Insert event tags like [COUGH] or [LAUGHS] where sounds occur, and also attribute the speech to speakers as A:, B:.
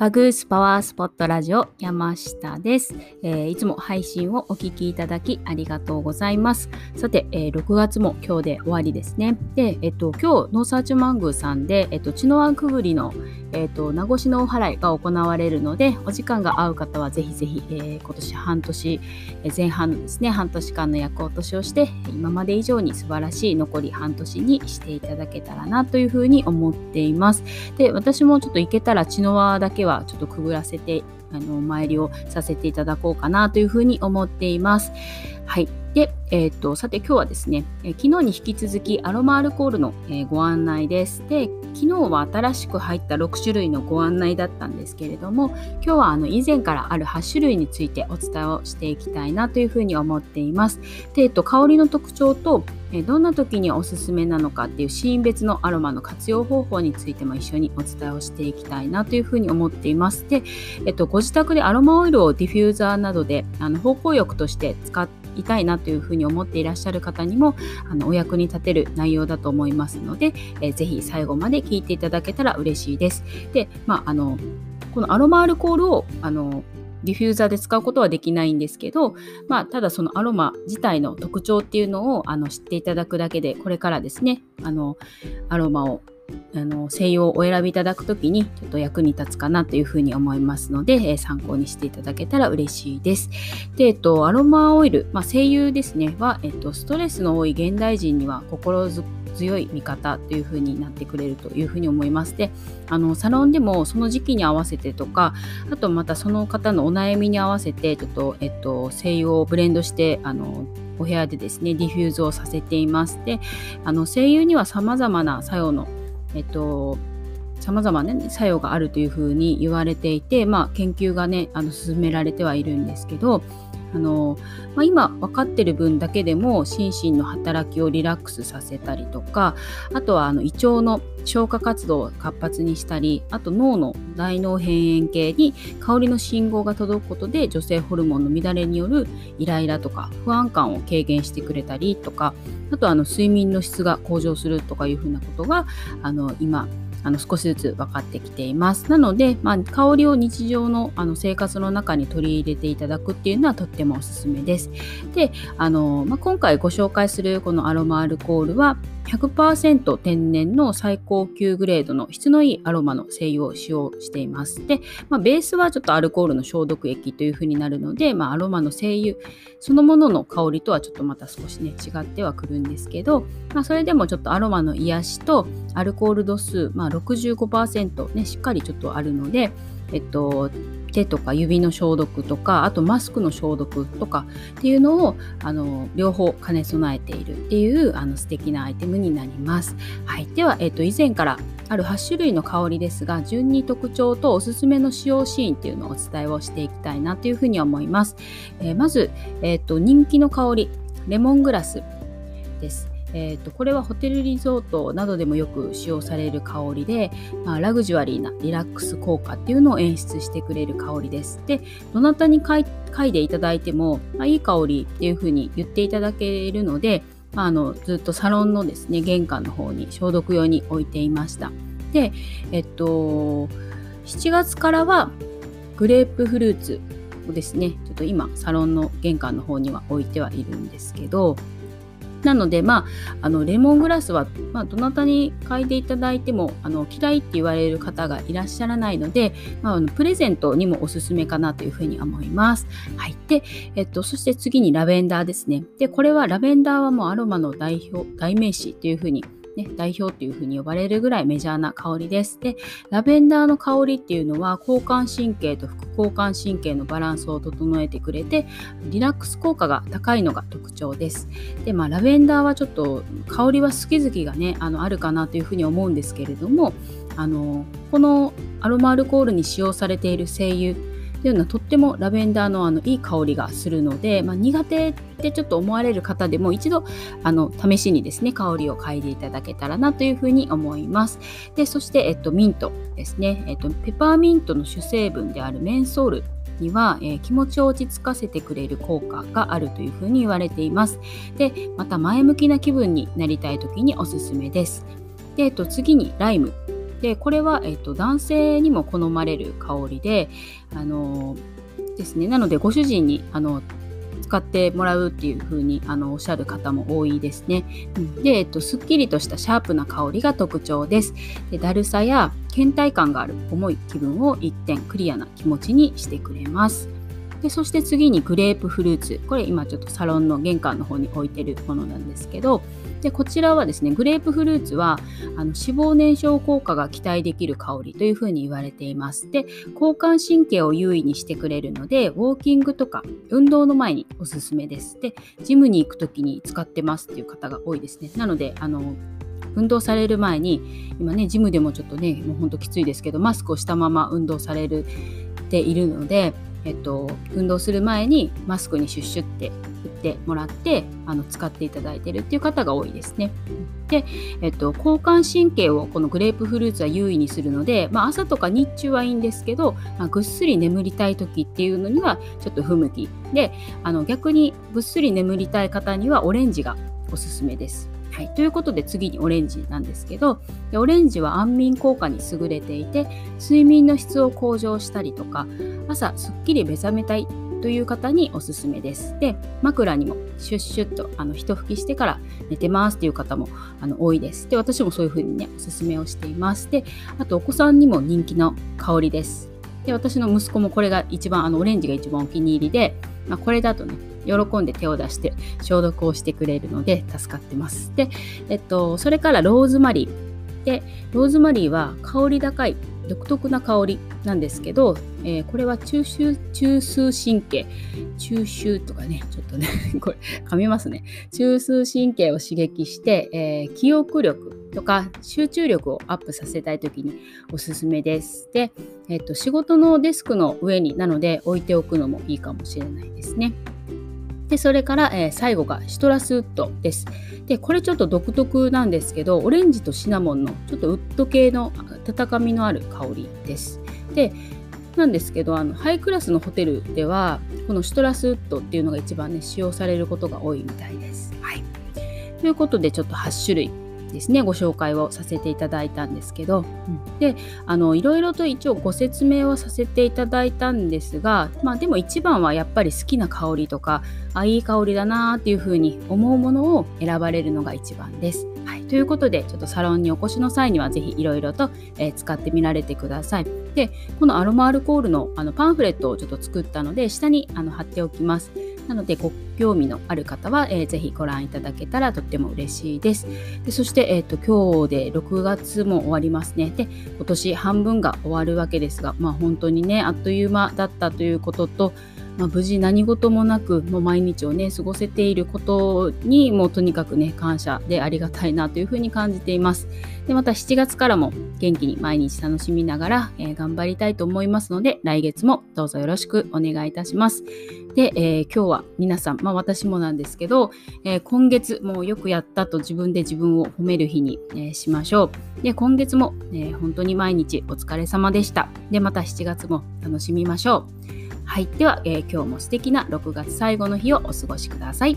A: バグースパワースポットラジオ山下です、えー、いつも配信をお聞きいただきありがとうございます。さて、えー、6月も今日で終わりですね。で、えっと、今日、ノーサーチュマングーさんで、えっと、チノワンくぐりの、えっと、名越のお祓いが行われるので、お時間が合う方はぜひぜひ、えー、今年半年、え前半ですね、半年間の役落としをして、今まで以上に素晴らしい残り半年にしていただけたらなというふうに思っています。で、私もちょっと行けたらチノワだけはちょっとくぐらせてあのお参りをさせていただこうかなというふうに思っています。はい。で、えー、と、さて今日はですね、え昨日に引き続きアロマアルコールの、えー、ご案内です。で、昨日は新しく入った6種類のご案内だったんですけれども、今日はあの以前からある8種類についてお伝えをしていきたいなというふうに思っています。で、えっと、香りの特徴と、どんな時におすすめなのかっていうシーン別のアロマの活用方法についても一緒にお伝えをしていきたいなというふうに思っています。で、えっと、ご自宅でアロマオイルをディフューザーなどであの芳香浴として使っていたいなというふうに思っていらっしゃる方にもあのお役に立てる内容だと思いますので、えー、ぜひ最後まで聞いていただけたら嬉しいです。で、まあ、あのこのアロマアルコールをあのディフューザーで使うことはできないんですけど、まあ、ただそのアロマ自体の特徴っていうのをあの知っていただくだけでこれからですねあのアロマをあの精油をお選びいただくときにちょっと役に立つかなというふうに思いますので、えー、参考にしていただけたら嬉しいです。で、えっと、アロマオイル、まあ、精油ですね、は、えっと、ストレスの多い現代人には心強い味方というふうになってくれるというふうに思います。で、あのサロンでもその時期に合わせてとか、あとまたその方のお悩みに合わせて、ちょっと、えっと、精油をブレンドして、あのお部屋でですね、 diffuse をさせています。で、あの精油には様々な作用のえっと、様々ね、作用があるというふうに言われていて、まあ、研究がね、あの進められてはいるんですけど、あのまあ、今分かってる分だけでも心身の働きをリラックスさせたりとかあとはあの胃腸の消化活動を活発にしたりあと脳の大脳辺縁系に香りの信号が届くことで女性ホルモンの乱れによるイライラとか不安感を軽減してくれたりとかあとはあの睡眠の質が向上するとかいうふうなことがあの今あの少しずつ分かってきています。なので、まあ、香りを日常のあの生活の中に取り入れていただくっていうのはとってもおすすめです。で、あのまあ、今回ご紹介するこのアロマアルコールは100%天然の最高級グレードの質のいいアロマの精油を使用しています。で、まあ、ベースはちょっとアルコールの消毒液というふうになるので、まあ、アロマの精油そのものの香りとはちょっとまた少しね違ってはくるんですけど、まあ、それでもちょっとアロマの癒しとアルコール度数、まあ、65%ねしっかりちょっとあるので、えっと、手とか指の消毒とかあとマスクの消毒とかっていうのをあの両方兼ね備えているっていうあの素敵なアイテムになります。はい、では、えっと、以前からある8種類の香りですが順に特徴とおすすめの使用シーンっていうのをお伝えをしていきたいなというふうに思います。えー、まず、えっと、人気の香りレモングラスです。えーと、これはホテルリゾートなどでもよく使用される香りで、まあ、ラグジュアリーなリラックス効果っていうのを演出してくれる香りです。で、どなたに嗅いでいただいても、まあ、いい香りっていうふうに言っていただけるので、まあ、あのずっとサロンのですね、玄関の方に消毒用に置いていました。で、えっと、7月からはグレープフルーツをですね、ちょっと今サロンの玄関の方には置いてはいるんですけど、なので、まあ、あのレモングラスは、まあ、どなたに嗅いでいただいてもあの嫌いって言われる方がいらっしゃらないので、まあ、あのプレゼントにもおすすめかなというふうに思います。はい。で、えっと、そして次にラベンダーですね。で、これはラベンダーはもうアロマの代表、代名詞というふうにね、代表っていう風に呼ばれるぐらいメジャーな香りです。で、ラベンダーの香りっていうのは交感神経と副交感神経のバランスを整えてくれて、リラックス効果が高いのが特徴です。で、まあ、ラベンダーはちょっと香りは好き好きがね、あのあるかなというふうに思うんですけれども、あのこのアロマアルコールに使用されている精油っていうのはとってもラベンダーのあのいい香りがするので、まあ、苦手ってちょっと思われる方でも一度あの試しにですね香りを嗅いでいただけたらなというふうに思います。でそして、えっと、ミントですね、えっと、ペパーミントの主成分であるメンソールには、えー、気持ちを落ち着かせてくれる効果があるというふうに言われています。でまた前向きな気分になりたい時におすすめです。で、えっと、次にライム。でこれは、えっと、男性にも好まれる香りであのですねなのでご主人にあの使ってもらうっていう風にあのおっしゃる方も多いですね。で、えっと、すっきりとしたシャープな香りが特徴です。でだるさや倦怠感がある重い気分を一点クリアな気持ちにしてくれます。でそして次にグレープフルーツこれ今ちょっとサロンの玄関の方に置いてるものなんですけどでこちらはですねグレープフルーツはあの脂肪燃焼効果が期待できる香りというふうに言われています。で交感神経を優位にしてくれるのでウォーキングとか運動の前におすすめです。でジムに行く時に使ってますっていう方が多いですね。なのであの運動される前に今ねジムでもちょっとねもうほんときついですけどマスクをしたまま運動されるているのでえっと、運動する前にマスクにシュッシュってってもらってあの使っていただいているっていう方が多いですね。で、えっと、交感神経をこのグレープフルーツは優位にするので、まあ、朝とか日中はいいんですけど、まあ、ぐっすり眠りたい時っていうのにはちょっと不向きであの逆にぐっすり眠りたい方にはオレンジがおすすめです。はい、ということで次にオレンジなんですけどでオレンジは安眠効果に優れていて睡眠の質を向上したりとか朝すっきり目覚めたいという方におすすめです。で枕にもシュッシュッとあの一吹きしてから寝てますっていう方もあの多いです。で私もそういう風にねおすすめをしています。であとお子さんにも人気の香りです。で私の息子もこれが一番あのオレンジが一番お気に入りで、まあ、これだとね喜んで手を出して消毒をしてくれるので助かってます。で、えっと、それからローズマリー。で、ローズマリーは香り高い独特な香りなんですけど、えー、これは中枢中枢神経中枢とかねちょっとね [LAUGHS] これ噛みますね。中枢神経を刺激して、えー、記憶力とか集中力をアップさせたい時におすすめです。で、えーと仕事のデスクの上になので置いておくのもいいかもしれないですね。で、それから、えー、最後がシトラスウッドです。で、これちょっと独特なんですけど、オレンジとシナモンのちょっとウッド系の温みのある香りです。で、なんですけど、あのハイクラスのホテルでは、このシトラスウッドっていうのが一番ね、使用されることが多いみたいです。はい。ということで、ちょっと8種類ですねご紹介をさせていただいたんですけど、うん、であのいろいろと一応ご説明をさせていただいたんですが、まあ、でも一番はやっぱり好きな香りとかあいい香りだなっていうふうに思うものを選ばれるのが一番です。はい、ということでちょっとサロンにお越しの際には是非いろいろと、えー、使ってみられてください。でこのアロマアルコールのあのパンフレットをちょっと作ったので下にあの貼っておきます。なのでご興味のある方は、えー、ぜひご覧いただけたらとっても嬉しいです。でそして、えーと、今日で6月も終わりますね。で今年半分が終わるわけですが、まあ、本当にねあっという間だったということとまあ、無事何事もなくもう毎日をね過ごせていることにもうとにかくね感謝でありがたいなというふうに感じていますでまた7月からも元気に毎日楽しみながら、えー、頑張りたいと思いますので来月もどうぞよろしくお願いいたしますで、えー、今日は皆さん、まあ、私もなんですけど、えー、今月もよくやったと自分で自分を褒める日に、えー、しましょう。で、今月も、え本当に毎日お疲れ様でした。で、また7月も楽しみましょう。はい。では、えー、今日も素敵な6月最後の日をお過ごしください。